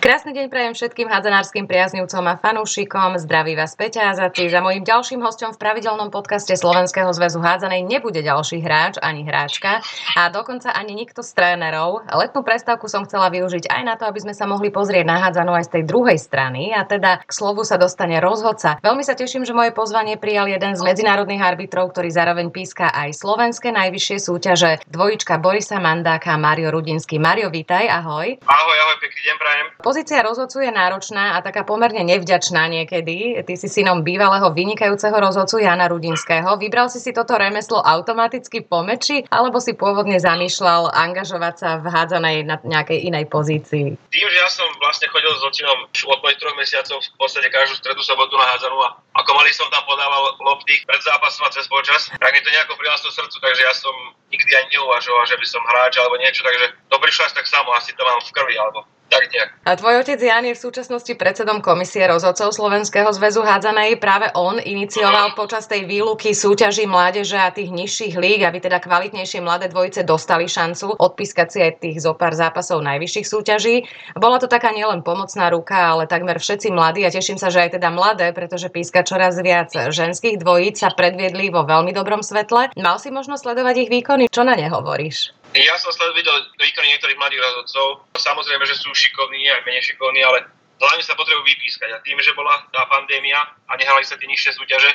Krásny deň prajem všetkým hádzanárským priaznivcom a fanúšikom. Zdraví vás Peťa Azaci. Za mojím ďalším hostom v pravidelnom podcaste Slovenského zväzu hádzanej nebude ďalší hráč ani hráčka a dokonca ani nikto z trénerov. Letnú prestávku som chcela využiť aj na to, aby sme sa mohli pozrieť na hádzanú aj z tej druhej strany a teda k slovu sa dostane rozhodca. Veľmi sa teším, že moje pozvanie prijal jeden z medzinárodných arbitrov, ktorý zároveň píska aj slovenské najvyššie súťaže. Dvojička Borisa Mandáka a Mario Rudinský. Mario, vítaj, ahoj. Ahoj, ahoj, pekný deň prajem. Pozícia rozhodcu je náročná a taká pomerne nevďačná niekedy. Ty si synom bývalého vynikajúceho rozhodcu Jana Rudinského. Vybral si si toto remeslo automaticky po meči, alebo si pôvodne zamýšľal angažovať sa v hádzanej na nejakej inej pozícii? Tým, že ja som vlastne chodil s očinom od mojich troch mesiacov v podstate každú stredu sobotu na hádzanú a ako malý som tam podával lopty pred zápasom a cez počas, tak mi to nejako prilastilo srdcu, takže ja som nikdy ani neuvažoval, že by som hráč alebo niečo, takže to prišlo až tak samo, asi to mám v krvi alebo tak nejak. A tvoj otec Jan je v súčasnosti predsedom komisie rozhodcov Slovenského zväzu hádzanej. Práve on inicioval počas tej výluky súťaží mládeže a tých nižších líg, aby teda kvalitnejšie mladé dvojice dostali šancu odpískať si aj tých zo pár zápasov najvyšších súťaží. Bola to taká nielen pomocná ruka, ale takmer všetci mladí a teším sa, že aj teda mladé, pretože píska čoraz viac ženských dvojíc sa predviedli vo veľmi dobrom svetle. Mal si možnosť sledovať ich výkony? Čo na ne hovoríš? Ja som sledoval videl výkony niektorých mladých rozhodcov. Samozrejme, že sú šikovní, aj menej šikovní, ale hlavne sa potrebujú vypískať. A tým, že bola tá pandémia a nehrali sa tie nižšie súťaže,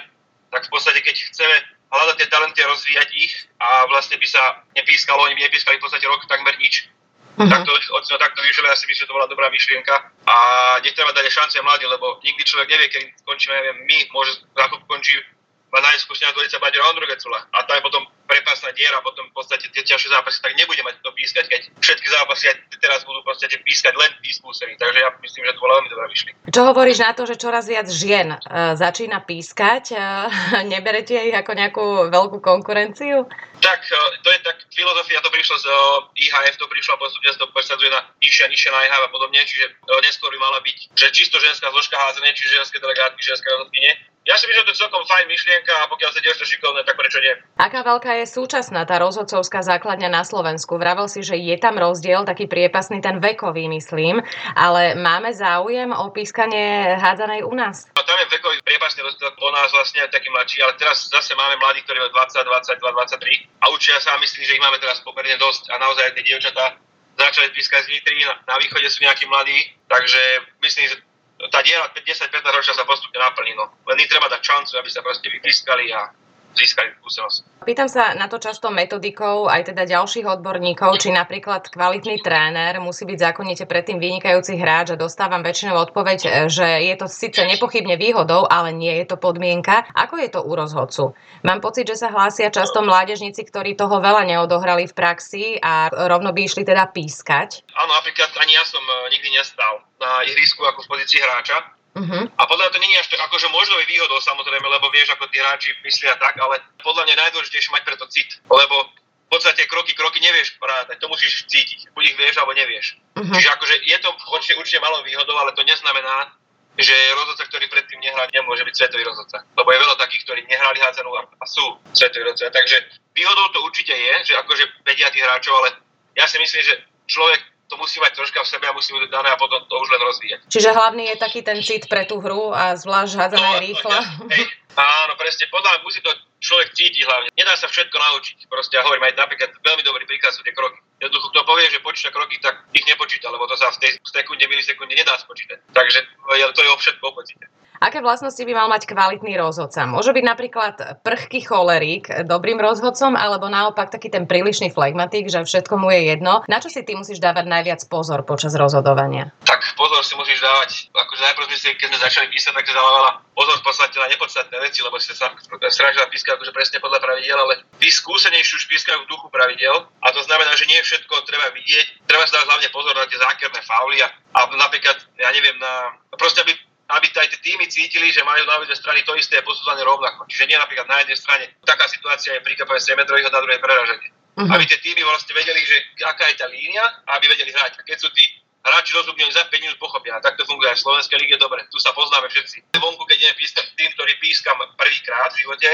tak v podstate, keď chceme hľadať tie talenty a rozvíjať ich a vlastne by sa nepískalo, oni by nepískali v podstate rok takmer nič, Uh-huh. Tak to od takto vyšli, ja si myslím, že to bola dobrá myšlienka. A netreba dať šance mladým, lebo nikdy človek nevie, keď skončíme, neviem, my, môže ako končí najskúšená dvojica Baďo Ondrugecula. A tá je potom prepasná diera, potom v podstate tie ťažšie zápasy, tak nebude mať to pískať, keď všetky zápasy aj teraz budú v podstate pískať len tí skúsení. Takže ja myslím, že to bolo veľmi dobré vyšli. Čo hovoríš na to, že čoraz viac žien uh, začína pískať? Uh, neberete ich ako nejakú veľkú konkurenciu? Tak, uh, to je tak, filozofia to prišlo z uh, IHF, to prišlo a postupne sa to presadzuje na nižšie a nižšie na IHF a podobne, čiže uh, neskôr by mala byť, že čisto ženská zložka házenie, čiže ženské delegátky, ženské rozhodkyne ja si myslím, že to je celkom fajn myšlienka a pokiaľ sa tiež to šikovné, tak prečo nie? Aká veľká je súčasná tá rozhodcovská základňa na Slovensku? Vravel si, že je tam rozdiel, taký priepasný, ten vekový, myslím, ale máme záujem o pískanie hádzanej u nás? No, tam je vekový priepasný rozdiel po nás vlastne taký mladší, ale teraz zase máme mladí, ktorí majú 20, 22, 23 a učia sa myslím, že ich máme teraz pomerne dosť a naozaj tie dievčatá začali pískať z Nitry, na, na východe sú nejakí mladí, takže myslím, že tá diera 10-15 ročia sa postupne naplní. No. Len im treba dať šancu, aby sa proste vypískali a získali skúsenosť. Pýtam sa na to často metodikou aj teda ďalších odborníkov, či napríklad kvalitný tréner musí byť zákonite predtým vynikajúci hráč a dostávam väčšinou odpoveď, že je to síce nepochybne výhodou, ale nie je to podmienka. Ako je to u rozhodcu? Mám pocit, že sa hlásia často mládežníci, ktorí toho veľa neodohrali v praxi a rovno by išli teda pískať. Áno, napríklad ani ja som eh, nikdy nestal na ihrisku ako v pozícii hráča, Uh-huh. A podľa mňa to nie je až to, akože možno je výhodou samozrejme, lebo vieš, ako tí hráči myslia tak, ale podľa mňa najdôležitejšie mať preto cit, lebo v podstate kroky, kroky nevieš prátať, to musíš cítiť, buď ich vieš alebo nevieš. Uh-huh. Čiže akože je to určite, určite malou výhodou, ale to neznamená, že rozhodca, ktorý predtým nehral, nemôže byť svetový rozhodca. Lebo je veľa takých, ktorí nehrali hádzanú a sú svetoví rozhodca. Takže výhodou to určite je, že akože vedia tých hráčov, ale ja si myslím, že človek to musí mať troška v sebe a musí byť dané a potom to už len rozvíjať. Čiže hlavný je taký ten cit pre tú hru a zvlášť hádzané no, rýchlo. No, hej, áno, presne, podľa musí to človek cítiť hlavne. Nedá sa všetko naučiť. Proste ja hovorím aj napríklad veľmi dobrý príklad sú tie kroky. Jednoducho, kto povie, že počíta kroky, tak ich nepočíta, lebo to sa v tej sekunde, milisekunde nedá spočítať. Takže to je o všetko pocite. Aké vlastnosti by mal mať kvalitný rozhodca? Môže byť napríklad prchký cholerík dobrým rozhodcom, alebo naopak taký ten prílišný flegmatik, že všetko mu je jedno. Na čo si ty musíš dávať najviac pozor počas rozhodovania? Tak pozor si musíš dávať, akože najprv sme si, keď sme začali písať, tak sa dávala pozor v podstate na nepodstatné veci, lebo si sa strašila píska akože presne podľa pravidel, ale tí skúsenejší už pískajú v duchu pravidel a to znamená, že nie všetko treba vidieť. Treba sa dávať hlavne pozor na tie zákerné fauly a, a napríklad, ja neviem, na, proste aby aby aj tie týmy cítili, že majú na obidve strany to isté posudzovanie rovnako. Čiže nie napríklad na jednej strane taká situácia je pri KPV 7 metrových a na druhej preraženie. Uh-huh. Aby tie týmy vlastne vedeli, že aká je tá línia a aby vedeli hrať. A keď sú tí hráči rozhodnú za 5 minút pochopia. A tak to funguje aj v Slovenskej lige dobre. Tu sa poznáme všetci. Vonku, keď ideme pískať tým, ktorý pískam prvýkrát v živote,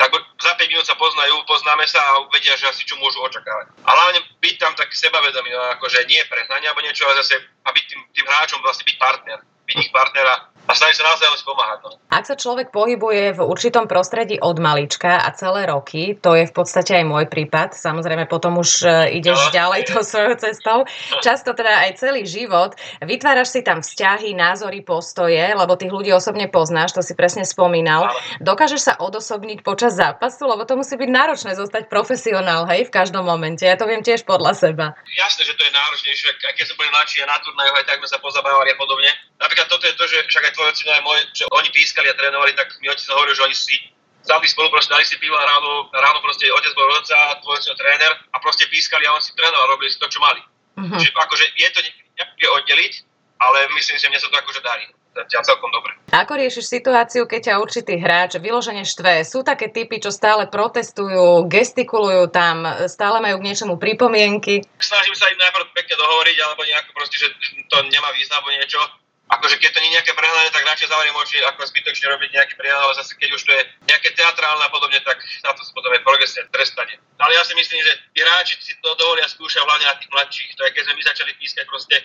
tak za 5 minút sa poznajú, poznáme sa a vedia, že asi čo môžu očakávať. A hlavne byť tam tak sebavedomý, no akože nie prehnanie alebo niečo, ale zase a byť tým, tým hráčom vlastne byť partner, byť ich partnera a snažiť sa si pomáhať. No. Ak sa človek pohybuje v určitom prostredí od malička a celé roky, to je v podstate aj môj prípad, samozrejme potom už e, ideš no, ďalej tou svojou cestou, často teda aj celý život, vytváraš si tam vzťahy, názory, postoje, lebo tých ľudí osobne poznáš, to si presne spomínal. Dokážeš sa odosobniť počas zápasu, lebo to musí byť náročné zostať profesionál, hej, v každom momente. Ja to viem tiež podľa seba. Jasné, že to je náročnejšie, keď som boli mladší a na turnajoch, aj tak sme sa pozabávali a podobne. Napríklad toto je to, že však aj otcino aj môj, že oni pískali a trénovali, tak mi otec hovoril, že oni si sadli spolu, proste dali si pivo a ráno, ráno proste otec bol rodca, tvoj otec tréner a proste pískali a on si trénoval, robili si to, čo mali. Uh-huh. Čiže akože je to nejaké oddeliť, ale myslím si, že mne sa to akože darí zatiaľ celkom dobre. Ako riešiš situáciu, keď ťa určitý hráč vyložene štve? Sú také typy, čo stále protestujú, gestikulujú tam, stále majú k niečomu pripomienky? Snažím sa im najprv pekne dohovoriť, alebo nejako proste, že to nemá význam, niečo akože keď to nie je nejaké prehnané, tak radšej zavriem oči, ako zbytočne robiť nejaký prehľad, ale zase keď už to je nejaké teatrálne a podobne, tak sa to potom je progresne trestanie. Ale ja si myslím, že tí hráči si to dovolia skúšať hlavne na tých mladších. To je keď sme my začali pískať proste,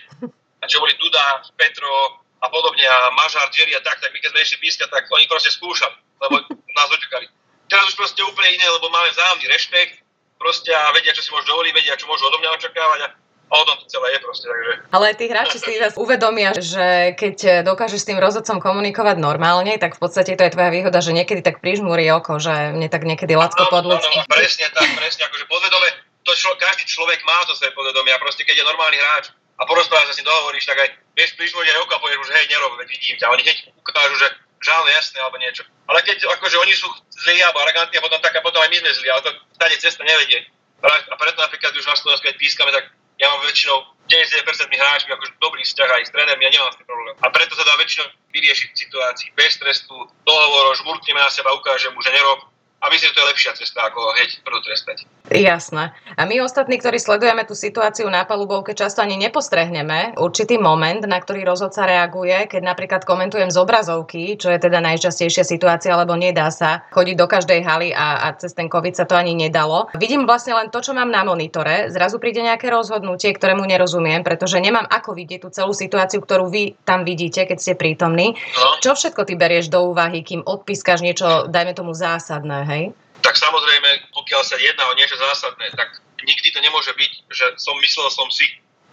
a čo boli Duda, Petro a podobne a Mažar, Jerry a tak, tak my keď sme išli pískať, tak oni proste skúšali, lebo nás očakali. Teraz už proste úplne iné, lebo máme vzájomný rešpekt, proste a vedia, čo si môžu dovoliť, vedia, čo môžu odo mňa očakávať a o tom to celé je proste, takže... Ale tí hráči si zase uvedomia, že keď dokážeš s tým rozhodcom komunikovať normálne, tak v podstate to je tvoja výhoda, že niekedy tak prižmúri oko, že mne tak niekedy lacko pod ľudským. presne tak, presne, akože podvedome, to člo, každý človek má to svoje podvedomie a proste keď je normálny hráč a porozprávaš sa s ním dohovoríš, tak aj vieš prižmúriť aj oko a povieš, že hej, nerob, veď vidím ťa. Oni hneď ukážu, že žále jasné alebo niečo. Ale keď akože oni sú zlí alebo arogantní a potom tak a potom aj my sme zlí, ale to tady cesta nevedie. A preto napríklad už na Slovensku, keď pískame, tak ja mám väčšinou 99% hráčmi akože dobrý vzťah aj s trénermi, ja nemám s tým problém. A preto sa dá väčšinou vyriešiť situácii bez trestu, dohovor, žmurkneme na seba, ukážem mu, že nerob, a myslím, že to je lepšia cesta, ako hneď prvú trestať. Jasné. A my ostatní, ktorí sledujeme tú situáciu na palubovke, často ani nepostrehneme určitý moment, na ktorý rozhodca reaguje, keď napríklad komentujem z obrazovky, čo je teda najčastejšia situácia, lebo nedá sa chodiť do každej haly a, a cez ten COVID sa to ani nedalo. Vidím vlastne len to, čo mám na monitore. Zrazu príde nejaké rozhodnutie, ktorému nerozumiem, pretože nemám ako vidieť tú celú situáciu, ktorú vy tam vidíte, keď ste prítomní. No. Čo všetko ty berieš do úvahy, kým odpískaš niečo, dajme tomu zásadné? hej? Tak samozrejme, pokiaľ sa jedná o niečo zásadné, tak nikdy to nemôže byť, že som myslel som si.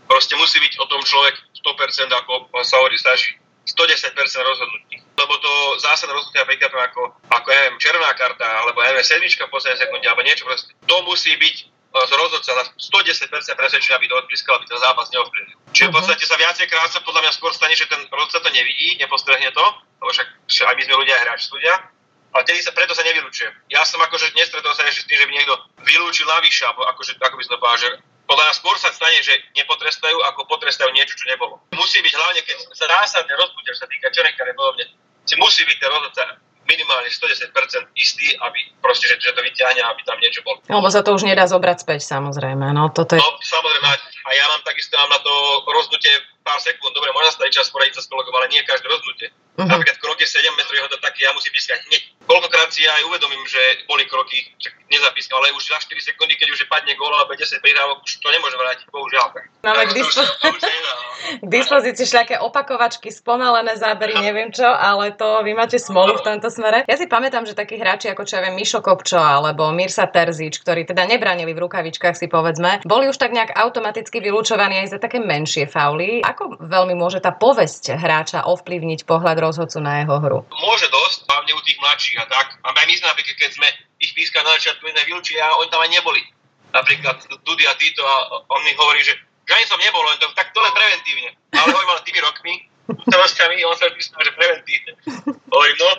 Proste musí byť o tom človek 100%, ako sa hovorí, starší 110% rozhodnutí. Lebo to zásadné rozhodnutia napríklad ako, ako ja neviem, červená karta, alebo ja neviem, sedmička v poslednej sekunde, alebo niečo proste. To musí byť e, z rozhodca na 110% presvedčený, aby to odpískal, aby ten zápas neovplyvnil. Čiže v mhm. podstate sa viacej krát sa podľa mňa skôr stane, že ten rozhodca to nevidí, nepostrehne to, lebo však aj my sme ľudia, hráči, ľudia, ale tedy sa, preto sa nevylučujem. Ja som akože nestretol sa ešte s tým, že by niekto vylúčil navyše, alebo akože, ako by som to povedal, že podľa nás skôr sa stane, že nepotrestajú, ako potrestajú niečo, čo nebolo. Musí byť hlavne, keď sa zásadne rozbudia, sa týka Čerenka podobne, si musí byť ten rozhodca minimálne 110% istý, aby proste, že, že to vyťahne, aby tam niečo bolo. Lebo sa to už nedá zobrať späť, samozrejme. No, toto je... no samozrejme, a ja mám takisto mám na to rozhodnutie pár sekúnd, dobre, možno stať čas poradiť sa s kolegom, ale nie každé rozhodnutie. Uh-huh. Napríklad krok je 7 metrov, jeho taký, ja musím pískať hneď. Koľkokrát si aj uvedomím, že boli kroky, čak nezapískam, ale už za 4 sekundy, keď už je padne gól alebo 10 prihrávok, už to nemôže vrátiť, bohužiaľ. Máme k, dispo... k dispozícii všelijaké opakovačky, spomalené zábery, neviem čo, ale to vy máte smolu v tomto smere. Ja si pamätám, že takí hráči ako čo ja viem, Mišo Kopčo alebo Mirsa Terzič, ktorí teda nebranili v rukavičkách si povedzme, boli už tak nejak automaticky vylúčovaní aj za také menšie fauly. Ako veľmi môže tá povesť hráča ovplyvniť pohľad rozhodcu na jeho hru? Môže dosť, hlavne u tých mladších a tak. A aj my sme napríklad, keď sme ich pískali na začiatku, sme vylúčili a oni tam aj neboli. Napríklad Dudy a Tito a on mi hovorí, že, ani som nebol, len to, tak to len preventívne. Ale hovorím, ale tými rokmi, skúsenostiami, on sa vždy že preventívne. Hovorím, no.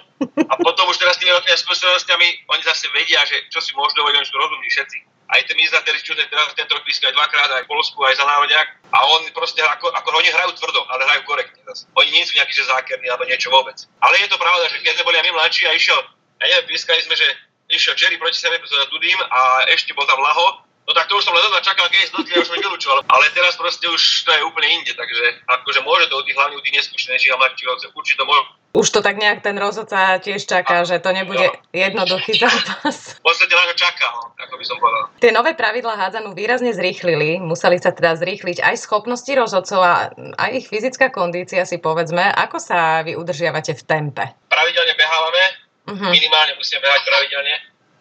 A potom už teraz tými rokmi skúsenostiami, oni zase vedia, že čo si môžu dovoliť, oni sú rozumní všetci aj ten Miza Terič, čo teraz tento rok pískal dvakrát aj v Polsku, aj za národiak. A on proste, ako, ako oni hrajú tvrdo, ale hrajú korektne. Oni nie sú nejakí, že zákerní alebo niečo vôbec. Ale je to pravda, že keď sme boli aj my mladší a išiel, ja neviem, pískali sme, že išiel Jerry proti sebe s Dudím a ešte bol tam Laho, No tak to už som len čakal, keď do už som vylúčoval. Ale teraz proste už to je úplne inde, takže akože môže to od tých hlavne u tých neskúšenejších a mladších určite to môže Už to tak nejak ten rozhodca tiež čaká, že to nebude no. jednoduchý zápas. V podstate na to čaká, no, ako by som povedal. Tie nové pravidlá hádzanú výrazne zrýchlili, museli sa teda zrýchliť aj schopnosti rozhodcov a aj ich fyzická kondícia si povedzme. Ako sa vy udržiavate v tempe? Pravidelne behávame, uh-huh. minimálne musíme behať pravidelne.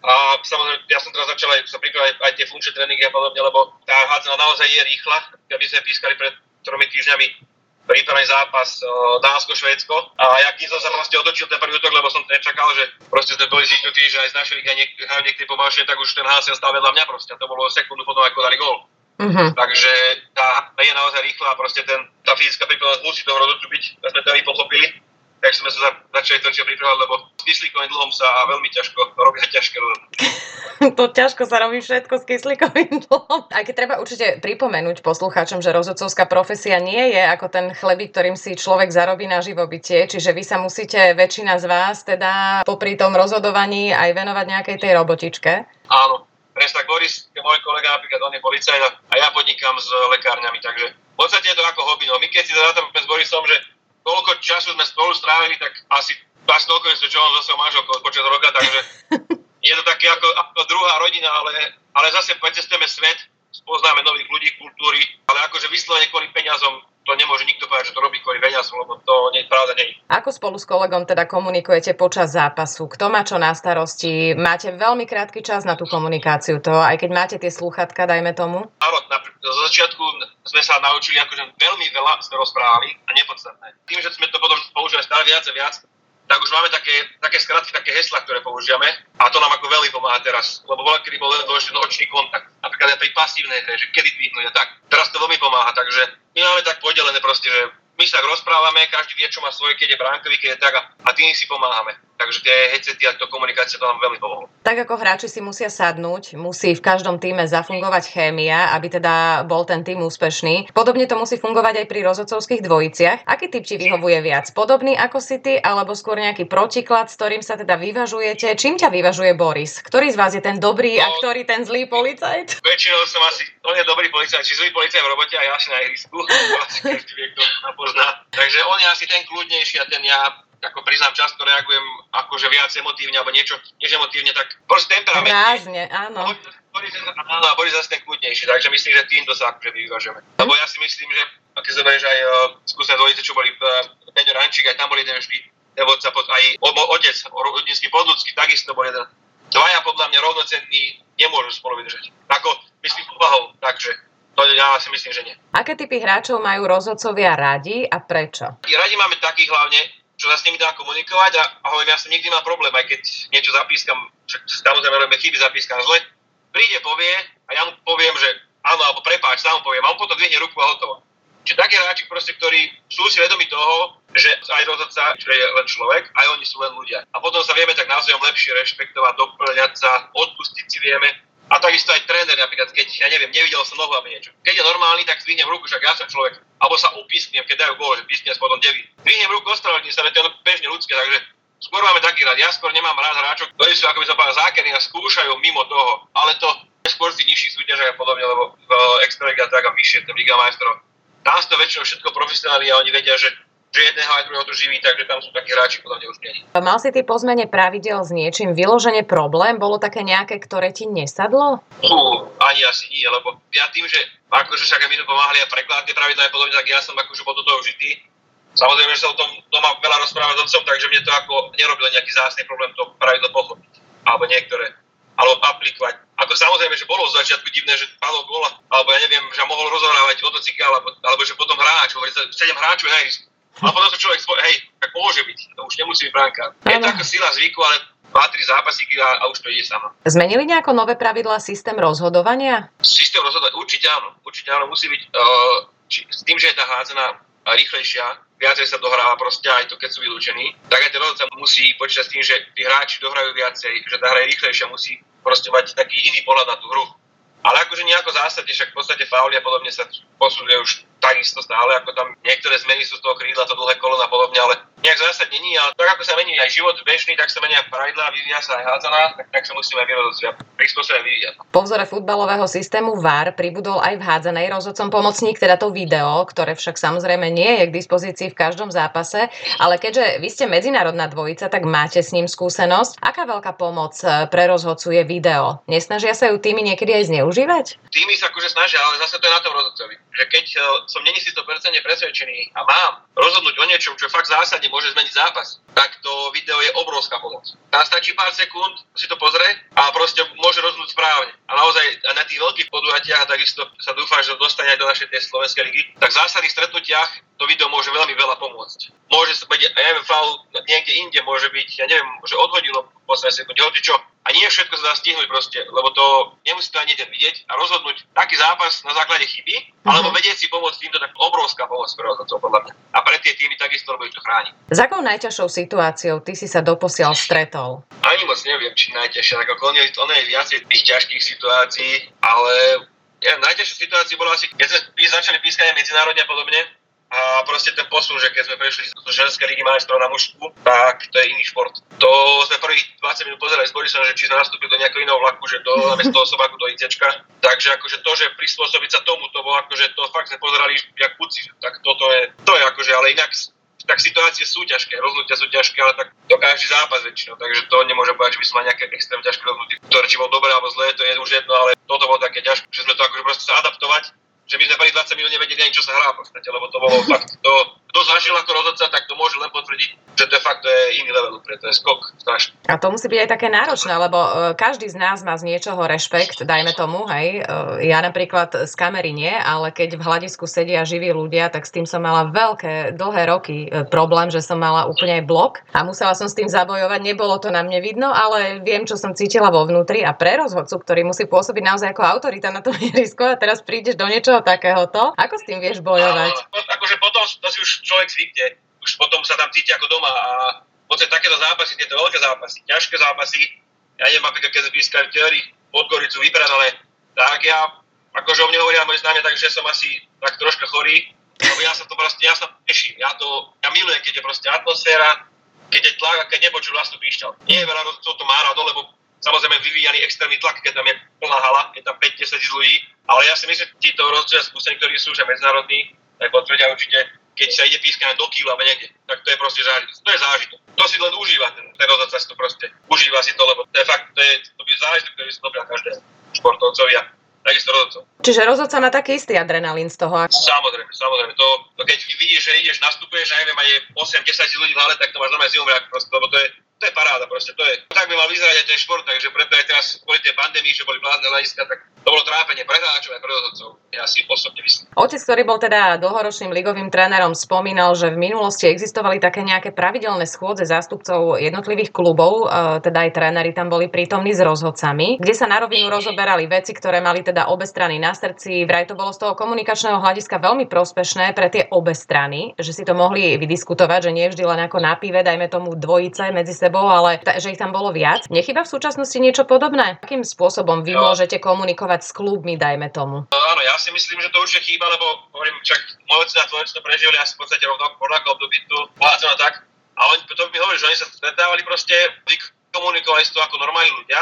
A samozrejme, ja som teraz začal aj sa pripravať aj tie funkčné tréningy a podobne, lebo tá hádzana naozaj je rýchla. Keby sme pískali pred tromi týždňami prípravný zápas Dánsko-Švédsko. A ja keď som sa proste otočil ten prvý útok, lebo som nečakal, že proste sme boli zvyknutí, že aj z našej ligy hrajú niektorí pomalšie, tak už ten HCL stál vedľa mňa proste. A to bolo sekundu potom, ako dali gól. Uh-huh. Takže tá je naozaj rýchla a proste ten, tá fyzická príprava musí toho rozhodcu byť, sme to aj pochopili tak sme sa začali to pripravať, lebo s kyslíkovým dlhom sa veľmi ťažko robia ťažké rozhodnutia. to ťažko sa robí všetko s kyslíkovým dlhom. Aj keď treba určite pripomenúť poslucháčom, že rozhodcovská profesia nie je ako ten chlebík, ktorým si človek zarobí na živobytie, čiže vy sa musíte, väčšina z vás, teda popri tom rozhodovaní aj venovať nejakej tej robotičke. Áno, presne tak Boris, môj kolega, napríklad on je policajt a ja podnikám s lekárňami, takže v podstate je to ako hobby. No my keď si zárátame s Borisom, že koľko času sme spolu strávili, tak asi až toľko je čo on zase manželkou počas roka, takže je to také ako, ako druhá rodina, ale, ale zase precestujeme svet, spoznáme nových ľudí, kultúry, ale akože vyslovene kvôli peniazom to nemôže nikto povedať, že to robí kvôli peniazom, lebo to nie, pravda nie Ako spolu s kolegom teda komunikujete počas zápasu? Kto má čo na starosti? Máte veľmi krátky čas na tú komunikáciu, to aj keď máte tie slúchatka, dajme tomu? Áno, zo začiatku sme sa naučili, akože veľmi veľa sme rozprávali a nepodstatné. Tým, že sme to potom používali stále viac a viac, tak už máme také, také skratky, také hesla, ktoré používame a to nám ako veľmi pomáha teraz, lebo bola, kedy bol len dôležitý očný kontakt, napríklad aj pri pasívnej hre, že kedy dvihnúť a tak. Teraz to veľmi pomáha, takže my máme tak podelené proste, že my sa rozprávame, každý vie, čo má svoje, keď je bránkový, keď je tak a, a tým si pomáhame. Takže tie headsety a to komunikácia to nám veľmi pomohlo. Tak ako hráči si musia sadnúť, musí v každom týme zafungovať chémia, aby teda bol ten tým úspešný. Podobne to musí fungovať aj pri rozhodcovských dvojiciach. Aký typ ti vyhovuje viac? Podobný ako si ty, alebo skôr nejaký protiklad, s ktorým sa teda vyvažujete? Čím ťa vyvažuje Boris? Ktorý z vás je ten dobrý no, a ktorý ten zlý policajt? Väčšinou som asi, on je dobrý policajt, či zlý policajt v robote a ja asi na ihrisku. asi každý vie, kto pozná. Takže on je asi ten kľudnejší a ten ja ako priznám, často reagujem akože viac emotívne, alebo niečo, než emotívne, tak proste temperament. Rázne, áno. Áno, a boli zase ten kľudnejší, takže myslím, že týmto sa akože vyvážeme. Lebo ja si myslím, že keď zoberieš aj uh, skúsené dvojice, čo boli uh, Peňo Rančík, aj tam bol jeden vždy ten vodca, pod, aj o, o, otec, rodinský podľudský, takisto bol jeden. Dvaja podľa mňa rovnocenní nemôžu spolu vydržať. Ako myslím povahou, takže to ja si myslím, že nie. Aké typy hráčov majú rozhodcovia radi a prečo? Radi máme takých hlavne, čo sa s nimi dá komunikovať a, a hovorím, ja som nikdy mal problém, aj keď niečo zapískam, samozrejme robíme chyby, zapískam zle, príde, povie a ja mu poviem, že áno, alebo prepáč, sám poviem, a on potom dvihne ruku a hotovo. Čiže takí hráči ktorí sú si vedomi toho, že aj rozhodca že je len človek, aj oni sú len ľudia. A potom sa vieme tak navzájom lepšie rešpektovať, doplňať sa, odpustiť si vieme a takisto aj tréner, napríklad, keď, ja neviem, nevidel som nohu alebo niečo. Keď je normálny, tak zvihnem ruku, však ja som človek. Alebo sa upísknem, keď dajú gól, že písknem potom devi. Zvihnem ruku, ospravedlním sa, to je bežne ľudské, takže skôr máme taký rád. Ja skôr nemám rád hráčov, ktorí sú, ako by som povedal, zákerní a skúšajú mimo toho. Ale to skôr si nižší súťaže a podobne, lebo v Extraliga tak a vyššie, ten Liga majstrov. Tam sú to väčšinou všetko profesionáli a oni vedia, že že jedného aj druhého to živí, takže tam sú takí hráči, podľa mňa už nie. Mal si ty po zmene pravidel s niečím vyloženie problém? Bolo také nejaké, ktoré ti nesadlo? Fú, ani asi nie, lebo ja tým, že akože však mi to pomáhali a prekladať tie pravidlá je podobne, tak ja som akože bol do toho užitý. Samozrejme, že sa o tom doma veľa rozprávať s otcom, takže mne to ako nerobilo nejaký zásny problém to pravidlo pochopiť. Alebo niektoré. Alebo aplikovať. Ako samozrejme, že bolo z začiatku divné, že padol gola, alebo ja neviem, že mohol rozohrávať otocykel, alebo, alebo že potom hráč, hovorí 7 hráčov na a potom to človek svoj, hej, tak môže byť, to už nemusí byť bránka. Je to ako sila zvyku, ale 2-3 zápasíky a, a už to ide sama. Zmenili nejako nové pravidlá systém rozhodovania? Systém rozhodovania, určite áno, určite áno, musí byť, uh, či, s tým, že je tá hádzaná rýchlejšia, viacej sa dohráva proste aj to, keď sú vylúčení, tak aj ten rozhodca musí počítať s tým, že tí hráči dohrajú viacej, že tá hra je rýchlejšia, musí proste mať taký iný pohľad na tú hru. Ale akože nejako zásadne, však v podstate fauly a podobne sa posúduje už takisto stále, ako tam niektoré zmeny sú z toho krídla, to dlhé kolona a podobne, ale nejak zásadne nie, ale tak ako sa mení aj život bežný, tak sa menia pravidlá, vyvíja sa aj hádzaná, tak, tak sa musíme aj vyrozhodcovať prispôsobiť vyvíjať. Po vzore futbalového systému VAR pribudol aj v hádzanej rozhodcom pomocník, teda to video, ktoré však samozrejme nie je k dispozícii v každom zápase, ale keďže vy ste medzinárodná dvojica, tak máte s ním skúsenosť. Aká veľká pomoc eh, pre rozhodcu je video? Nesnažia sa ju tými niekedy aj zneužívať? Tými sa akože snažia, ale zase to je na tom rozhodcovi. Že keď eh, som není si 100% presvedčený a mám rozhodnúť o niečom, čo fakt zásadne môže zmeniť zápas, tak to video je obrovská pomoc. Tam stačí pár sekúnd, si to pozrie a proste môže rozhodnúť správne. A naozaj na tých veľkých podujatiach, takisto sa dúfam, že dostane aj do našej tej slovenskej ligy, tak v zásadných stretnutiach to video môže veľmi veľa pomôcť. Môže sa byť, ja neviem, faul niekde inde, môže byť, ja neviem, že odhodilo v sekunde, hoci čo. A nie všetko sa dá stihnúť proste, lebo to nemusí to ani vidieť a rozhodnúť taký zápas na základe chyby, mm-hmm. alebo vedieť si pomôcť týmto, tak obrovská pomoc pre rozhodcov, podľa mňa. A pre tie týmy takisto, lebo ich to chráni. S akou najťažšou situáciou ty si sa doposiaľ stretol? Ani moc neviem, či najťažšia, tak ako on je, viacej tých ťažkých situácií, ale ja, najťažšia situácia bola asi, keď sme začali pískať medzinárodne a podobne, a proste ten posun, že keď sme prešli z ženskej ligy majstrov na mužku, tak to je iný šport. To sme prvých 20 minút pozerali s Borisom, že či sme nastúpili do nejakého iného vlaku, že do, namiesto toho sobáku do ICčka. Takže akože to, že prispôsobiť sa tomu, to bolo akože to fakt sme pozerali jak puci, tak toto je, to je akože, ale inak tak situácie sú ťažké, rozhodnutia sú ťažké, ale tak to každý zápas väčšinou, takže to nemôžem povedať, že by som mal nejaké extrém ťažké rozhodnutie, ktoré či bol dobré alebo zlé, to je už jedno, ale toto bolo také ťažké, že sme to akože proste sa adaptovať že by sme prvých 20 minút nevedeli ani, čo sa hrá v lebo to bolo fakt, to, kto zažil ako rozhodca, tak to môže len potvrdiť, že to je fakt to je iný level, preto je skok strašný. A to musí byť aj také náročné, lebo e, každý z nás má z niečoho rešpekt, dajme tomu, hej. E, ja napríklad z kamery nie, ale keď v hľadisku sedia živí ľudia, tak s tým som mala veľké, dlhé roky e, problém, že som mala úplne aj blok a musela som s tým zabojovať. Nebolo to na mne vidno, ale viem, čo som cítila vo vnútri a pre rozhodcu, ktorý musí pôsobiť naozaj ako autorita na tom ihrisku a teraz prídeš do niečoho takéhoto. Ako s tým vieš bojovať? A, akože potom to si už človek zvykne, už potom sa tam cíti ako doma a podstate takéto zápasy, tieto veľké zápasy, ťažké zápasy, ja neviem, napríklad keď sme Thierry Podgoricu vypredané, tak ja, akože o mne hovoria moje známe, takže som asi tak troška chorý, lebo ja sa to proste, ja sa teším, ja to, ja milujem, keď je proste atmosféra, keď je tlak a keď nepočul vlastnú píšťal. Nie je veľa rozhodcov to má rado, lebo samozrejme vyvíjaný extrémny tlak, keď tam je plná hala, je tam 5-10 ľudí, ale ja si myslím, že títo rozhodcovia skúsení, ktorí sú už medzinárodní, tak potvrdia určite, keď sa ide pískať do kýla niekde, tak to je proste zážitok. To je zážitok. To si len užíva, ten, ten rozhodca si to proste užíva si to, lebo to je fakt, to je, to je zážitok, ktorý si dobria každé športovcovi a takisto rozhodcov. Čiže rozhodca má taký istý adrenalín z toho. Samozrejme, samozrejme. To, to keď vidíš, že ideš, nastupuješ a neviem, aj 8-10 ľudí v hale, tak to máš normálne zimomriak proste, lebo to je, to je paráda proste, to je, tak by mal vyzerať aj ten šport, takže preto aj teraz kvôli tej pandémii, že boli blázne hľadiska, tak to bolo trápenie pre hráčov a pre rozhodcov. Ja si osobne myslím. Otec, ktorý bol teda dlhoročným ligovým trénerom, spomínal, že v minulosti existovali také nejaké pravidelné schôdze zástupcov jednotlivých klubov, e, teda aj tréneri tam boli prítomní s rozhodcami, kde sa na rovinu rozoberali veci, ktoré mali teda obe strany na srdci. Vraj to bolo z toho komunikačného hľadiska veľmi prospešné pre tie obe strany, že si to mohli vydiskutovať, že nie vždy len ako na pive, dajme tomu dvojice medzi sebou, ale t- že ich tam bolo viac. Nechyba v súčasnosti niečo podobné? Akým spôsobom vy no. môžete komunikovať s klubmi, dajme tomu? No, áno, ja si myslím, že to určite chýba, lebo hovorím, čak môj a tvoj to prežili asi v podstate rovnako rovnako období tu a tak. A oni potom mi hovorili, že oni sa stretávali proste, komunikovali si to ako normálni ľudia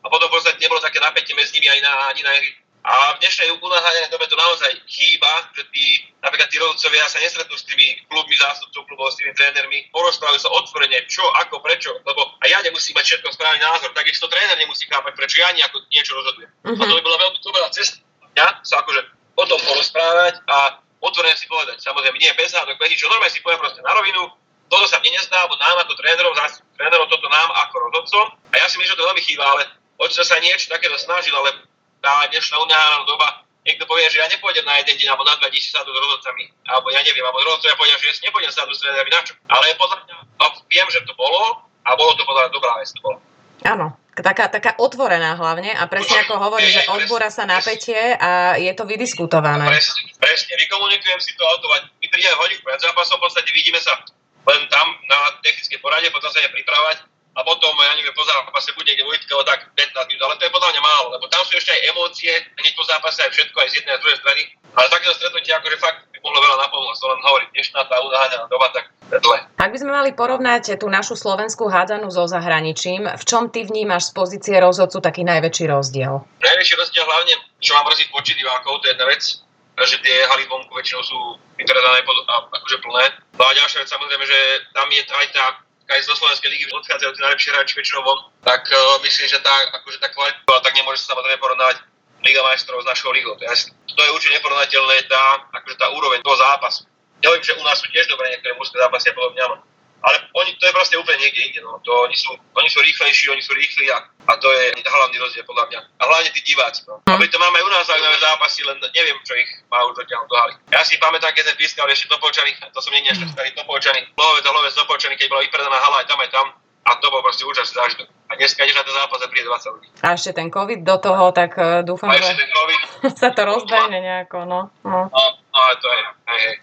a potom v podstate nebolo také napätie medzi nimi ani na, ani na a v dnešnej unáhanej dobe to naozaj chýba, že tí, napríklad tí rodcovia sa nestretnú s tými klubmi, zástupcov klubov, s tými trénermi, porozprávajú sa otvorene, čo, ako, prečo, lebo a ja nemusím mať všetko správny názor, takisto tréner nemusí chápať, prečo ja nejako niečo rozhodujem. Uh-huh. A to by bola veľmi dobrá cesta ja, sa akože o tom porozprávať a otvorene si povedať. Samozrejme, nie bez hádok, bez čo normálne si poviem proste na rovinu, toto sa mne nezdá, alebo nám ako trénerom, trénerom, toto nám ako rozhodcom. A ja si myslím, že to veľmi chýba, ale očo sa niečo takéto snažil, ale tá dnešná unáhaná doba, niekto povie, že ja nepôjdem na jeden deň alebo na dva dní sa s rozhodcami, alebo ja neviem, alebo rozhodcovia povedia, že ja si nepôjdem sa s trénermi na čo. Ale podľa mňa, viem, že to bolo a bolo to podľa mňa dobrá vec. To bolo. Áno, taká, taká otvorená hlavne a presne ako hovorí, že odbúra sa napätie a je to vydiskutované. Presne, presne, vykomunikujem si to autovať, my prídeme hodinku pred zápasom, v podstate vidíme sa len tam na technickej porade, potom sa ideme pripravať a potom, ja neviem, po zápase bude niekde Vojtka o tak 15 minút, ale to je podľa mňa málo, lebo tam sú ešte aj emócie, hneď po zápase aj všetko, aj z jednej a z druhej strany. Ale takéto stretnutie, akože fakt, to len hovorí, dnešná tá udáhaná doba, tak zle. Ak by sme mali porovnať tú našu slovenskú hádzanú so zahraničím, v čom ty vnímaš z pozície rozhodcu taký najväčší rozdiel? Najväčší rozdiel hlavne, čo mám mrzí počet divákov, to je jedna vec, že tie haly vonku väčšinou sú vytredané pod, akože plné. No a ďalšia vec samozrejme, že tam je aj tá aj zo slovenskej ligy odchádzajú tí najlepší hráči väčšinou von, tak uh, myslím, že tá, akože tá kvalita, tak nemôže sa samozrejme porovnávať Liga majstrov s našou ligou. To je, to je určite neporovnateľné tá, akože tá úroveň toho zápasu. Neviem, že u nás sú tiež dobré niektoré mužské zápasy a podobne, ale oni, to je proste úplne niekde inde. No. To, oni, sú, oni sú rýchlejší, oni sú rýchli a, a to je hlavný rozdiel podľa mňa. A hlavne tí diváci. No. A to máme aj u nás zaujímavé zápasy, len neviem, čo ich má už dotiaľ do haly. Ja si pamätám, keď sme pískali ešte Topolčany, to som nie starý Topolčany, Lovec a Lovec Topolčany, keď bola vypredaná hala aj tam aj tam. A to bol proste úžasný zážitok. A dneska ideš na ten zápas a príde 20 ľudí. A ešte ten COVID do toho, tak uh, dúfam, a že ten COVID, sa to rozbehne nejako, no. No, no, no to je, hej, hej.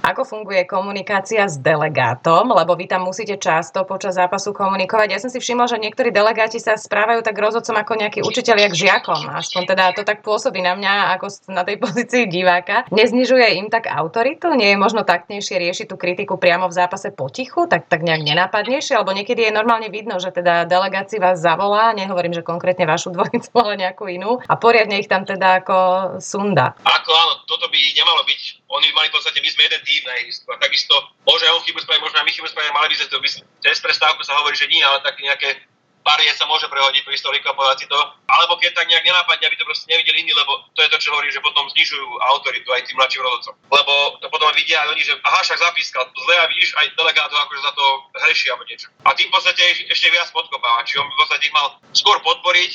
Ako funguje komunikácia s delegátom, lebo vy tam musíte často počas zápasu komunikovať. Ja som si všimla, že niektorí delegáti sa správajú tak rozhodcom ako nejaký učiteľ, jak žiakom. Aspoň teda to tak pôsobí na mňa ako na tej pozícii diváka. Neznižuje im tak autoritu? Nie je možno taktnejšie riešiť tú kritiku priamo v zápase potichu, tak, tak nejak nenápadnejšie? Alebo niekedy je normálne vidno, že teda delegáci vás zavolá, nehovorím, že konkrétne vašu dvojicu, ale nejakú inú, a poriadne ich tam teda ako sunda. Ako áno, toto by nemalo byť oni mali v podstate, my sme jeden tým na ihrisku. A takisto, môže on chybu spraviť, možno my chybu spraviť, mali by sme to, cez prestávku sa hovorí, že nie, ale tak nejaké pár je sa môže prehodiť pri stolíku a povedať si to. Alebo keď tak nejak nenápadne, aby to proste nevideli iní, lebo to je to, čo hovorí, že potom znižujú autoritu aj tým mladším rozhodcom. Lebo to potom vidia aj oni, že aha, však zapískal, zle a vidíš aj delegátov akože za to hreší alebo niečo. A tým v podstate ešte viac podkopáva. Čiže on v podstate ich mal skôr podporiť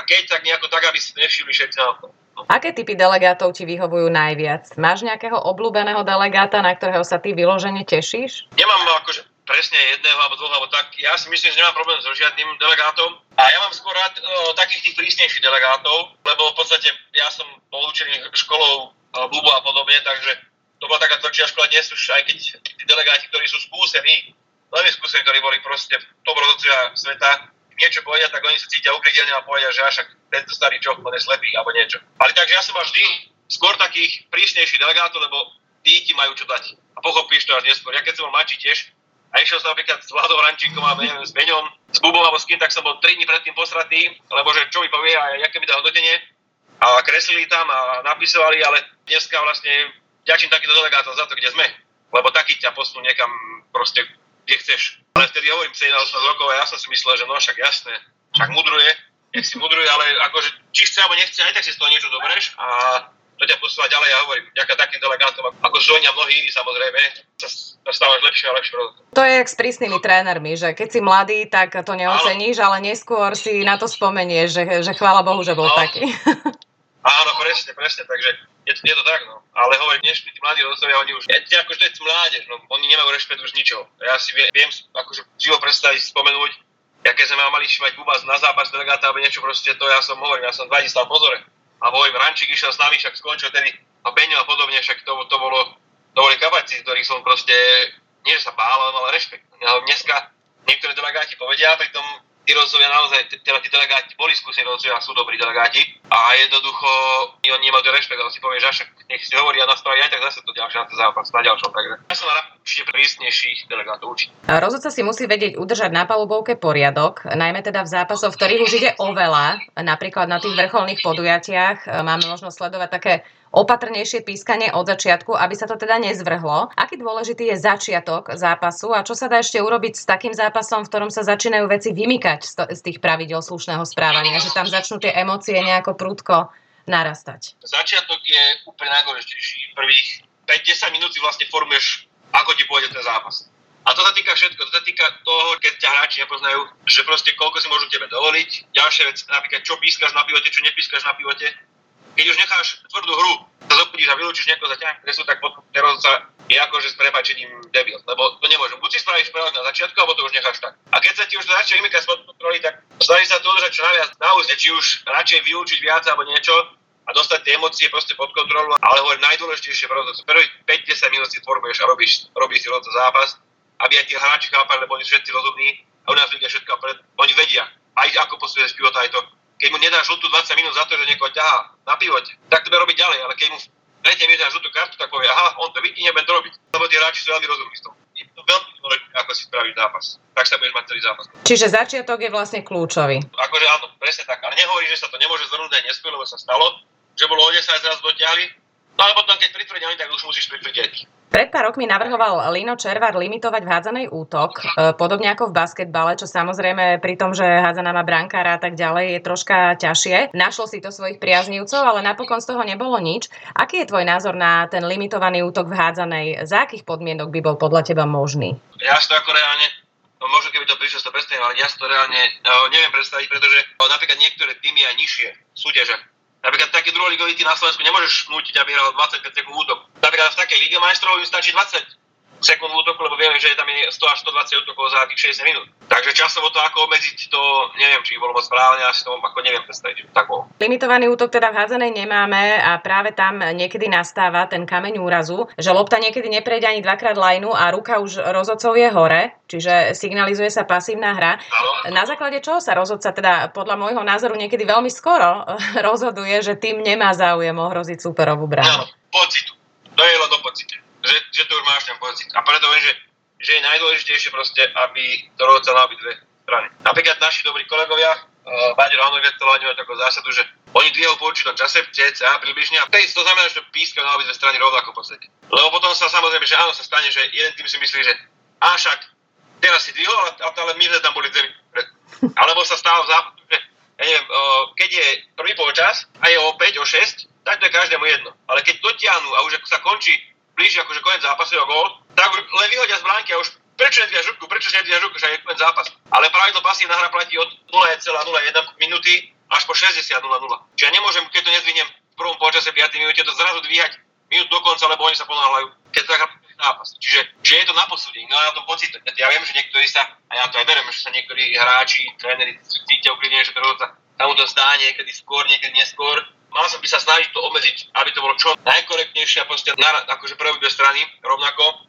a keď tak nejako tak, aby si nevšimli všetci na to. Aké typy delegátov ti vyhovujú najviac? Máš nejakého obľúbeného delegáta, na ktorého sa ty vyložene tešíš? Nemám akože presne jedného alebo dvoch, alebo tak. Ja si myslím, že nemám problém so žiadnym delegátom. A ja mám skôr rád o, takých tých prísnejších delegátov, lebo v podstate ja som bol učený školou Bubu a podobne, takže to bola taká tvrdšia škola dnes už, aj keď tí delegáti, ktorí sú skúsení, veľmi skúsení, ktorí boli proste v tom sveta, niečo povedia, tak oni sa cítia uklidene a povedia, že však tento starý čo, on je slepý alebo niečo. Ale takže ja som mal vždy skôr takých prísnejších delegátov, lebo tí ti majú čo dať. A pochopíš to až neskôr. Ja keď som bol mladší tiež, a išiel som napríklad s Vladom Rančíkom a neviem, s Beňom, s Bubom alebo s kým, tak som bol 3 dní predtým posratý, lebo že čo mi povie a aké mi dá hodnotenie. A kreslili tam a napisovali, ale dneska vlastne ďačím takýto delegátom za to, kde sme. Lebo taký ťa posunú niekam proste kde chceš. Ale vtedy hovorím 17 rokov a ja som si myslel, že no však jasné, však mudruje, nech si mudruje, ale akože či chce alebo nechce, aj tak si z toho niečo dobereš a to ťa posúva ďalej, ja hovorím, ďaká takým delegátom, ako sú oni a mnohí iní samozrejme, sa, stávaš lepšie a lepšie. To je jak s prísnymi trénermi, že keď si mladý, tak to neoceníš, ale neskôr si na to spomenieš, že, že chvála Bohu, že bol no. taký. Áno, presne, presne, takže je, je to tak, no. Ale hovorím, dnešní tí mladí rozhodcovia, oni už, ja, akože to je mládež, no, oni nemajú rešpekt už ničoho. Ja si viem, viem akože živo predstaviť, spomenúť, ja keď sme mali mať Buba na zápas delegáta alebo niečo proste, to ja som hovorím, ja som dva stal pozore. A hovorím, Rančík išiel s nami, však skončil tedy a Beňo a podobne, však to, to bolo, to boli kapacity, ktorých som proste, nie že sa bál, ale mal rešpekt. Ale dneska niektorí delegáti povedia, pritom tí rozhodcovia naozaj, teda tí delegáti boli skúsení rozhodcovia, sú dobrí delegáti a jednoducho oni nemajú to rešpekt, ale si povie, že však nech si hovorí a naspraví aj tak zase to ďalšie na ten zápas, na ďalšom, takže ja som rád určite prísnejších delegátov učiť. Rozhodca si musí vedieť udržať na palubovke poriadok, najmä teda v zápasoch, v ktorých už ide o veľa, napríklad na tých vrcholných podujatiach máme možnosť sledovať také opatrnejšie pískanie od začiatku, aby sa to teda nezvrhlo. Aký dôležitý je začiatok zápasu a čo sa dá ešte urobiť s takým zápasom, v ktorom sa začínajú veci vymykať z tých pravidel slušného správania, že tam začnú tie emócie nejako prudko narastať? Začiatok je úplne najdôležitejší. Prvých 5-10 minút si vlastne formuješ, ako ti pôjde ten zápas. A to sa týka všetko. To sa týka toho, keď ťa hráči nepoznajú, že proste koľko si môžu tebe dovoliť. Ďalšia vec, napríklad čo pískaš na pivote, čo nepískaš na pivote keď už necháš tvrdú hru, sa zobudíš a vylúčiš niekoho za ťa, sú tak pod sa je akože s prepačením debil, lebo to nemôžem. Buď si spravíš prelak na začiatku, alebo to už necháš tak. A keď sa ti už to začne vymykať spod kontroly, tak snaží sa to udržať čo najviac na úzde, či už radšej vylúčiť viac alebo niečo a dostať tie emócie proste pod kontrolu. Ale hovorím, najdôležitejšie proste, prvých 5-10 minút si formuješ a robíš, robíš si rozhodný zápas, aby aj tí hráči chápali, lebo oni všetci rozumní a u nás ľudia všetko, oni vedia, aj ako posúdeš pivota, aj to, keď mu nedáš žltú 20 minút za to, že niekoho ťahá na pivote, tak to bude robiť ďalej, ale keď mu tretie minúte na žltú kartu, tak povie, aha, on to vidí, nebudem to robiť. Lebo tí hráči sú veľmi rozumní s tom. Je to veľmi dôležité, ako si spraviť zápas. Tak sa budeš mať celý zápas. Čiže začiatok je vlastne kľúčový. Akože áno, presne tak. Ale nehovorí, že sa to nemôže zhrnúť aj neskôr, lebo sa stalo, že bolo o 10 zrazu dotiahli. No ale potom, keď pritvrdia, tak už musíš pritvrdiť. Pred pár rokmi navrhoval Lino Červar limitovať vhádzanej útok, e, podobne ako v basketbale, čo samozrejme pri tom, že hádzaná má brankára a tak ďalej, je troška ťažšie. Našlo si to svojich priaznívcov, ale napokon z toho nebolo nič. Aký je tvoj názor na ten limitovaný útok v hádzanej? Za akých podmienok by bol podľa teba možný? Ja si to ako reálne No možno keby to prišlo, to predstavím, ale ja si to reálne uh, neviem predstaviť, pretože napríklad niektoré týmy aj nižšie súťaže Napríklad taký druholigový tým na Slovensku nemôžeš nútiť, aby hral 25 sekúnd útok. Napríklad v takej Lige majstrov im stačí 20 sekúnd útoku, lebo vieme, že tam je 100 až 120 útokov za tých 60 minút. Takže časovo to ako obmedziť, to neviem, či bolo moc správne, asi to ako neviem predstaviť, tak bol. Limitovaný útok teda v hádzanej nemáme a práve tam niekedy nastáva ten kameň úrazu, že lopta niekedy neprejde ani dvakrát lajnu a ruka už rozhodcov je hore, čiže signalizuje sa pasívna hra. Áno. Na základe čoho sa rozhodca teda podľa môjho názoru niekedy veľmi skoro rozhoduje, že tým nemá záujem ohroziť superovú bránu? Áno, pocitu. To je len do pocite že, že to už máš ten pocit. A preto viem, že, že je najdôležitejšie proste, aby to robil na obidve strany. Napríklad naši dobrí kolegovia, uh, Baďo Ránovec, to majú takú zásadu, že oni dvíhajú po určitom čase, cca približne, a to znamená, že pískajú na obidve strany rovnako v podstate. Lebo potom sa samozrejme, že áno, sa stane, že jeden tým si myslí, že a však teraz si dvihol, ale my sme tam boli zemi. Alebo sa stáva v západu, že ja neviem, uh, keď je prvý polčas a je o 5, o 6, tak to je každému jedno. Ale keď dotiahnu a už sa končí blíži akože koniec zápasu a gól, tak len vyhodia z bránky a už prečo nedvíja žuku, prečo nedvíja žuku, že je koniec zápas. Ale pravidlo pasívna hra platí od 0,01 minúty až po 60,00. Čiže ja nemôžem, keď to nezvihnem v prvom počase 5 minúte, to zrazu dvíhať minút do konca, lebo oni sa ponáhľajú, keď to zápas. Čiže, čiže je to na posúdení, no ja na tom pocit. Ja viem, že niektorí sa, a ja to aj berem, že sa niektorí hráči, tréneri cítia uklidne, že to sa mu to zdá niekedy skôr, niekedy neskôr, mal som by sa snažiť to obmedziť, aby to bolo čo najkorektnejšie a proste na, akože pre obidve strany rovnako,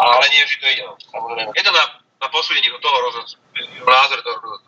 ale nie vždy to ide. No, samozrejme. Je to na, na posúdení toho rozhodcu názor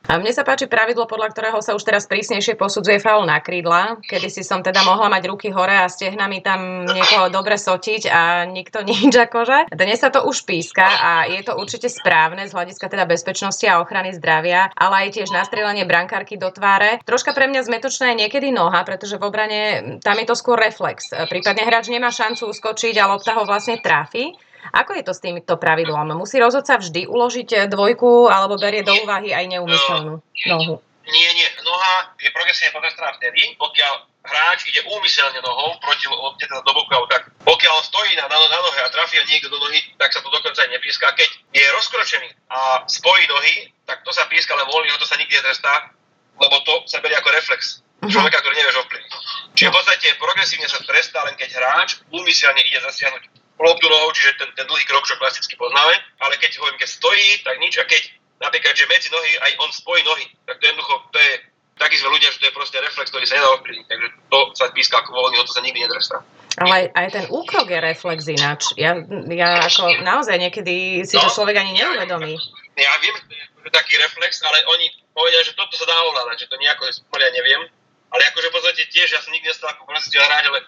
A mne sa páči pravidlo, podľa ktorého sa už teraz prísnejšie posudzuje faul na krídla. Kedy si som teda mohla mať ruky hore a stehnami tam niekoho dobre sotiť a nikto nič akože. Dnes sa to už píska a je to určite správne z hľadiska teda bezpečnosti a ochrany zdravia, ale aj tiež nastrelenie brankárky do tváre. Troška pre mňa zmetočná je niekedy noha, pretože v obrane tam je to skôr reflex. Prípadne hráč nemá šancu uskočiť a lopta ho vlastne tráfi. Ako je to s týmto pravidlom? Musí rozhodca vždy uložiť eh, dvojku alebo berie do úvahy aj neumyselnú nohu? Nie, nie. Noha je progresívne potrestaná vtedy, pokiaľ hráč ide úmyselne nohou proti lopte, teda do boku, tak pokiaľ stojí na, na, na nohe a trafil niekto do nohy, tak sa to dokonca aj nepíska. Keď je rozkročený a spojí nohy, tak to sa píska, ale voľný to sa nikdy netrestá, lebo to sa berie ako reflex mhm. človeka, ktorý nevieš ovplyvniť. Čiže v podstate progresívne sa trestá len keď hráč úmyselne ide zasiahnuť loptu nohou, čiže ten, ten dlhý krok, čo klasicky poznáme, ale keď hovorím, keď stojí, tak nič a keď napríklad, že medzi nohy aj on spojí nohy, tak to jednoducho, to je takí sme ľudia, že to je proste reflex, ktorý sa nedá ovplyvniť, takže to sa píska ako voľný, to sa nikdy netrestá. Ale aj, aj ten úkrok je reflex ináč. Ja, ja ako naozaj niekedy si no, to človek ani neuvedomí. Ja, viem, že je taký reflex, ale oni povedia, že toto sa dá ovládať, že to nejako ja neviem. Ale akože v podstate tiež, ja som nikdy nestal ako profesionál hráč, ale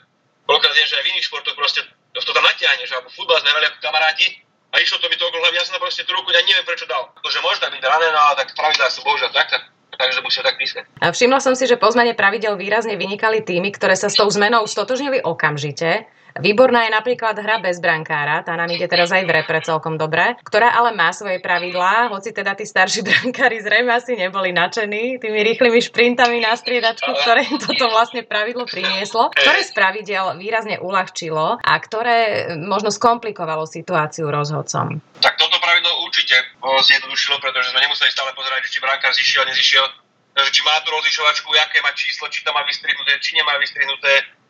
koľkokrát viem, že aj v iných športoch proste to tam natiahneš, alebo futbal sme hrali ako kamaráti a išlo to mi to okolo hlavy, ja som proste tú ruku, ja neviem prečo dal. Akože možno byť rané, no ale tak pravidlá sú bohužiaľ tak, tak takže musia tak písať. A všimla som si, že po zmene pravidel výrazne vynikali týmy, ktoré sa s tou zmenou stotožnili okamžite Výborná je napríklad hra bez brankára, tá nám ide teraz aj v repre celkom dobre, ktorá ale má svoje pravidlá, hoci teda tí starší brankári zrejme asi neboli nadšení tými rýchlymi šprintami na striedačku, ktoré toto vlastne pravidlo prinieslo, ktoré z pravidel výrazne uľahčilo a ktoré možno skomplikovalo situáciu rozhodcom. Tak toto pravidlo určite zjednodušilo, pretože sme nemuseli stále pozerať, či brankár zišiel, nezišiel, či má tú rozlišovačku, aké má číslo, či to má vystrihnuté, či nemá vystrihnuté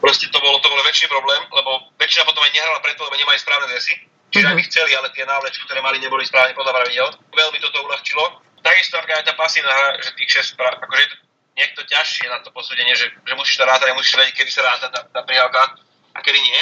Proste to bolo, to bol väčší problém, lebo väčšina potom aj nehrala preto, lebo nemali správne dresy. Čiže mm-hmm. aby chceli, ale tie návlečky, ktoré mali, neboli správne podľa pravidel. Veľmi toto uľahčilo. Takisto aj tá pasívna hra, že tých 6 akože je to niekto ťažšie na to posúdenie, že, že musíš to rátať, musíš vedieť, kedy sa ráta tá, tá prihrávka a kedy nie.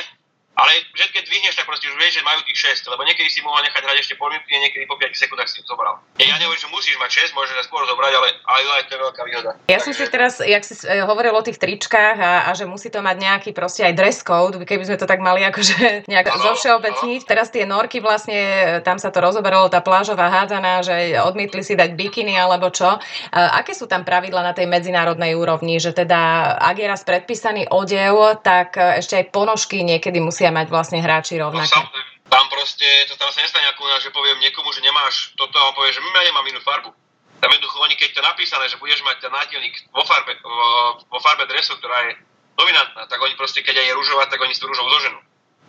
Ale že keď dvihneš, tak proste už vieš, že majú tých 6, lebo niekedy si mohol nechať hrať ešte pol minúty, niekedy po 5 sekundách si to zobral. Ja, nehovorím, že musíš mať 6, môžeš skôr zobrať, ale aj, aj to je veľká výhoda. Ja Takže... som si teraz, jak si e, hovoril o tých tričkách a, a že musí to mať nejaký proste aj dress code, keby sme to tak mali akože nejak ano, zovšeobecniť. Ano. Teraz tie norky vlastne, tam sa to rozoberalo, tá plážová hádzaná, že odmietli si dať bikiny alebo čo. Aké sú tam pravidla na tej medzinárodnej úrovni, že teda ak je raz predpísaný odev, tak ešte aj ponožky niekedy musia mať vlastne hráči no, rovnaké. No, tam proste, to tam sa nestane ako že poviem niekomu, že nemáš toto a on povie, že ja nemám inú farbu. Tam jednoducho oni, keď to napísané, že budeš mať ten nátilník vo farbe, vo, farbe dresu, ktorá je dominantná, tak oni proste, keď aj je rúžová, tak oni si tú rúžovú zoženú.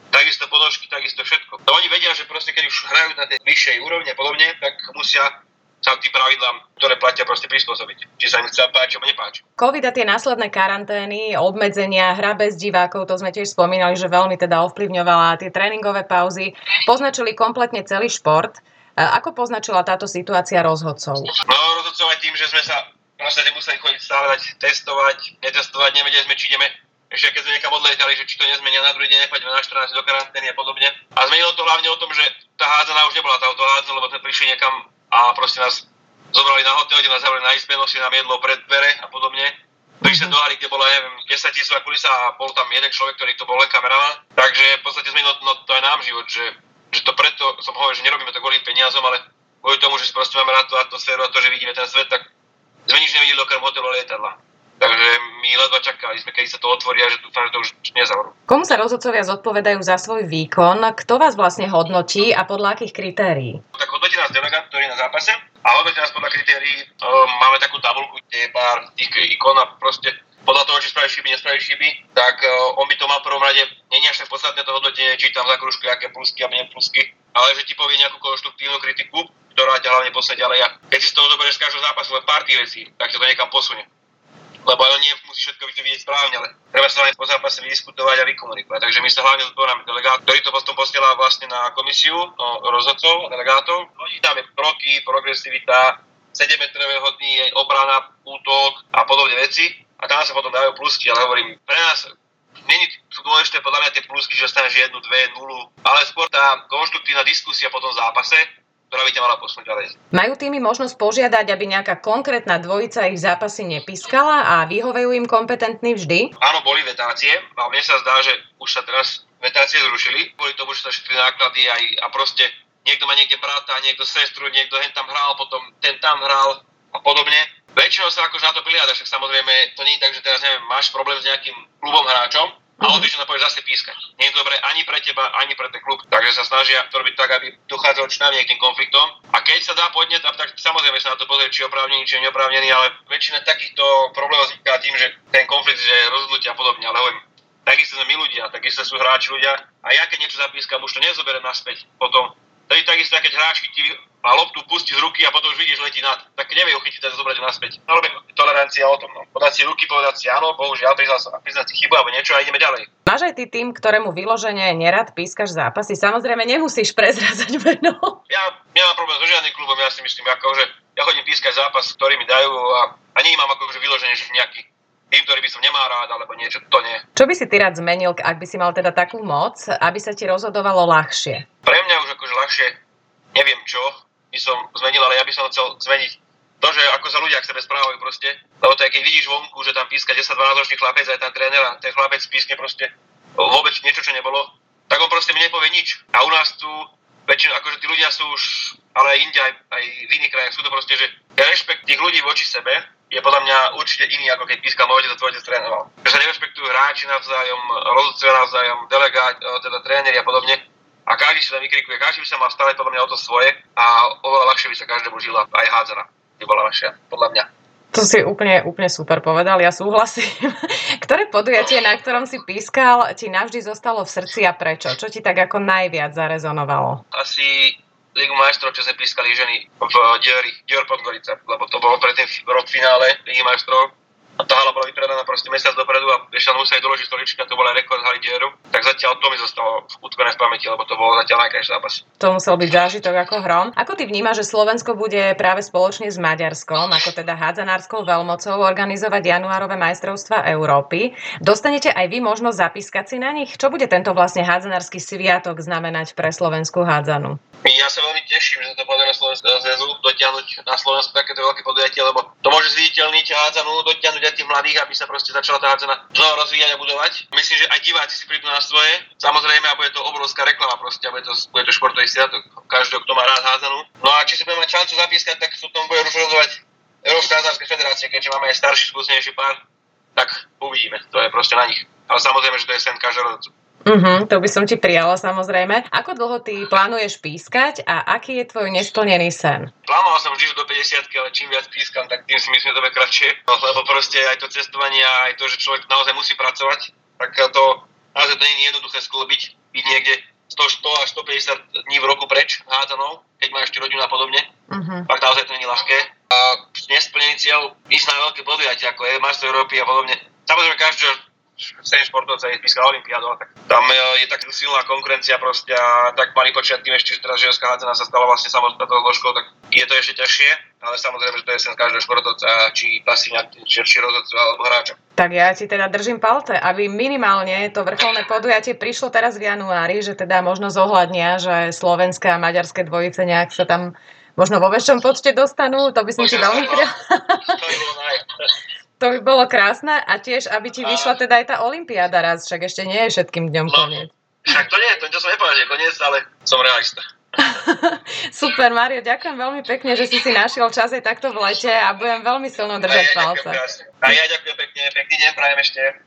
Takisto ponožky, takisto všetko. No oni vedia, že proste keď už hrajú na tej vyššej úrovni a podobne, tak musia sa tým pravidlám, ktoré platia proste prispôsobiť. Či sa im chce páči, alebo nepáči. COVID a tie následné karantény, obmedzenia, hra bez divákov, to sme tiež spomínali, že veľmi teda ovplyvňovala tie tréningové pauzy, poznačili kompletne celý šport. Ako poznačila táto situácia rozhodcov? No, rozhodcov aj tým, že sme sa proste museli chodiť stále dať testovať, netestovať, nevedeli sme, či ideme ešte keď sme niekam odletali, že či to nezmenia na druhý deň, nepoďme na 14 do karantény a podobne. A zmenilo to hlavne o tom, že tá hádzaná už nebola tá hádzaná, lebo sme prišli niekam a proste nás zobrali na hotel, kde nás zavreli na izbe, nosili nám jedlo pred dvere a podobne. Prišli do haly, kde bola, neviem, 10 tisícová kulisa a bol tam jeden človek, ktorý to bol len kameraman. Takže v podstate zmenilo no, to aj nám život, že, že to preto som hovoril, že nerobíme to kvôli peniazom, ale kvôli tomu, že si proste máme rád tú atmosféru a to, že vidíme ten svet, tak sme nič nevideli okrem hotelu lietadla. Takže my ledva čakali sme, keď sa to otvorí a že dúfam, že to už nezavrú. Komu sa rozhodcovia zodpovedajú za svoj výkon? Kto vás vlastne hodnotí a podľa akých kritérií? Tak hodnotí nás delegát, ktorý je na zápase a hodnotí nás podľa kritérií. Máme takú tabulku, kde je pár tých ikon a proste podľa toho, či spravíš chyby, nespravíš chyby, tak on by to mal v prvom rade, nie je až tak podstatné to hodnotenie, či tam za kružky, aké plusky a menej plusky, ale že ti povie nejakú konštruktívnu kritiku, ktorá ťa hlavne posunie ďalej. A keď si z toho zoberieš z každého zápasu len pár tých vecí, tak ťa to niekam posunie lebo aj on nie musí všetko vidieť správne, ale treba sa po zápase vydiskutovať a vykomunikovať. Takže my sa hlavne zboráme delegát, ktorý to potom posiela vlastne na komisiu no, rozhodcov, delegátov. Oni tam je kroky, progresivita, 7-metrové hodný, obrana, útok a podobne veci. A tam sa potom dajú plusky, ale hovorím, pre nás není sú dôležité podľa mňa tie plusky, že dostaneš jednu, dve, nulu, ale skôr tá konštruktívna diskusia po tom zápase, ktorá by ťa mala posunúť ďalej. Majú tými možnosť požiadať, aby nejaká konkrétna dvojica ich zápasy nepískala a vyhovejú im kompetentní vždy? Áno, boli vetácie a mne sa zdá, že už sa teraz vetácie zrušili, kvôli tomu, že sa šetli náklady aj, a proste niekto má niekde brata, niekto sestru, niekto hen tam hral, potom ten tam hral a podobne. Väčšinou sa akože na to priliada, však samozrejme to nie je tak, že teraz neviem, máš problém s nejakým klubom hráčom, a by na zase pískať. Nie je dobré ani pre teba, ani pre ten klub. Takže sa snažia to robiť tak, aby dochádzalo čo najmenej k tým konfliktom. A keď sa dá podnet, tak samozrejme sa na to pozrieť, či oprávnený, či neoprávnený, ale väčšina takýchto problémov vzniká tým, že ten konflikt, že rozhodnutia a podobne. Ale hovorím, takisto sme my ľudia, takisto sú hráči ľudia. A ja keď niečo zapískam, už to nezoberiem naspäť potom. To je takisto, keď hráč chytí a loptu pustí z ruky a potom už vidíš letí nad, tak nevie ho chytiť a zobrať naspäť. No, tolerancia o tom. No. Podať si ruky, povedať si áno, bohužiaľ, priznal som, priznať si chybu alebo niečo a ideme ďalej. Máš aj ty tým, ktorému vyloženie nerad pískaš zápasy. Samozrejme nemusíš prezrazať meno. Ja nemám problém so žiadnym klubom, ja si myslím, ako, že ja chodím pískať zápas, ktorý mi dajú a, a nemám akože vyloženie, že nejaký tým, ktorý by som nemá rád, alebo niečo, to nie. Čo by si ty rád zmenil, ak by si mal teda takú moc, aby sa ti rozhodovalo ľahšie? Pre mňa už akože ľahšie, neviem čo, by som zmenil, ale ja by som chcel zmeniť to, že ako sa ľudia k sebe správajú proste. Lebo to je, keď vidíš vonku, že tam píska 10-12 ročný chlapec a je tam tréner a ten chlapec pískne proste vôbec niečo, čo nebolo, tak on proste mi nepovie nič. A u nás tu väčšinou, akože tí ľudia sú už, ale aj inde, aj, aj v iných krajinách sú to proste, že rešpekt tých ľudí voči sebe je podľa mňa určite iný, ako keď pískal môj otec a tvoj otec trénoval. Že sa nerešpektujú hráči navzájom, rozhodcovia navzájom, delegát, teda tréneri a podobne a každý si tam vykrikuje, každý by sa mal starať podľa mňa o to svoje a oveľa ľahšie by sa každému žila aj hádzana. By bola ľahšia, podľa mňa. To si úplne, úplne super povedal, ja súhlasím. Ktoré podujatie, na ktorom si pískal, ti navždy zostalo v srdci a prečo? Čo ti tak ako najviac zarezonovalo? Asi Ligu majstrov, čo sme pískali ženy v Diori, Dior Podgorica, lebo to bolo predtým rok finále Ligy majstrov a tá hala bola vypredaná proste mesiac dopredu a ešte museli doložiť stolička, to bola rekord hali dieru, tak zatiaľ to mi zostalo utkvené v pamäti, lebo to bolo zatiaľ najkrajší zápas. To musel byť zážitok ako hrom. Ako ty vnímaš, že Slovensko bude práve spoločne s Maďarskom, ako teda hádzanárskou veľmocou, organizovať januárové majstrovstva Európy? Dostanete aj vy možnosť zapískať si na nich? Čo bude tento vlastne hádzanársky sviatok znamenať pre slovenskú hádzanu? Ja sa veľmi teším, že sa to podarilo Slovenskému zväzu dotiahnuť na Slovensku takéto veľké podujatie, lebo to môže zviditeľniť hádzanú, dotiahnuť aj tých mladých, aby sa proste začala tá hádzana znova rozvíjať a budovať. Myslím, že aj diváci si prídu na svoje. Samozrejme, a bude to obrovská reklama proste, a bude to, bude to športový sviatok. Každého, kto má rád hádzanú. No a či si budeme mať šancu zapískať, tak sú tom bude rozhodovať Európska hádzanárska federácia, keďže máme aj starší, skúsenejší pár, tak uvidíme. To je proste na nich. Ale samozrejme, že to je sen každého. Uh-huh, to by som ti prijala samozrejme. Ako dlho ty plánuješ pískať a aký je tvoj nesplnený sen? Plánoval som vždy do 50 ale čím viac pískam, tak tým si myslím, že to bude kratšie. No, lebo proste aj to cestovanie a aj to, že človek naozaj musí pracovať, tak to naozaj to nie je jednoduché sklobiť, byť niekde 100, 100 až 150 dní v roku preč hádzanou, keď máš ešte rodinu a podobne. Uh-huh. Tak naozaj to nie je ľahké. A nesplnený cieľ ísť na veľké podujatia, ako je Master Európy a podobne. Samozrejme, každý sen športovca je píska Olympiádu, tak tam je, je taká silná konkurencia proste a tak malý počet tým ešte, že teraz ženská hádzana sa stala vlastne samostatnou zložkou, tak je to ešte ťažšie, ale samozrejme, že to je sen každého športovca, či pasíňa, či, či rozhodca alebo hráča. Tak ja ti teda držím palce, aby minimálne to vrcholné podujatie prišlo teraz v januári, že teda možno zohľadnia, že slovenské a maďarské dvojice nejak sa tam možno vo väčšom počte dostanú, to by som ti veľmi prijal. To by bolo krásne a tiež, aby ti vyšla teda aj tá Olympiáda raz, však ešte nie je všetkým dňom no, koniec. Však to nie, to, to som nepovedal, koniec, ale som realista. Super, Mario, ďakujem veľmi pekne, že si si našiel čas aj takto v lete a budem veľmi silno držať palce. A ja ďakujem pekne, pekný deň prajem ešte.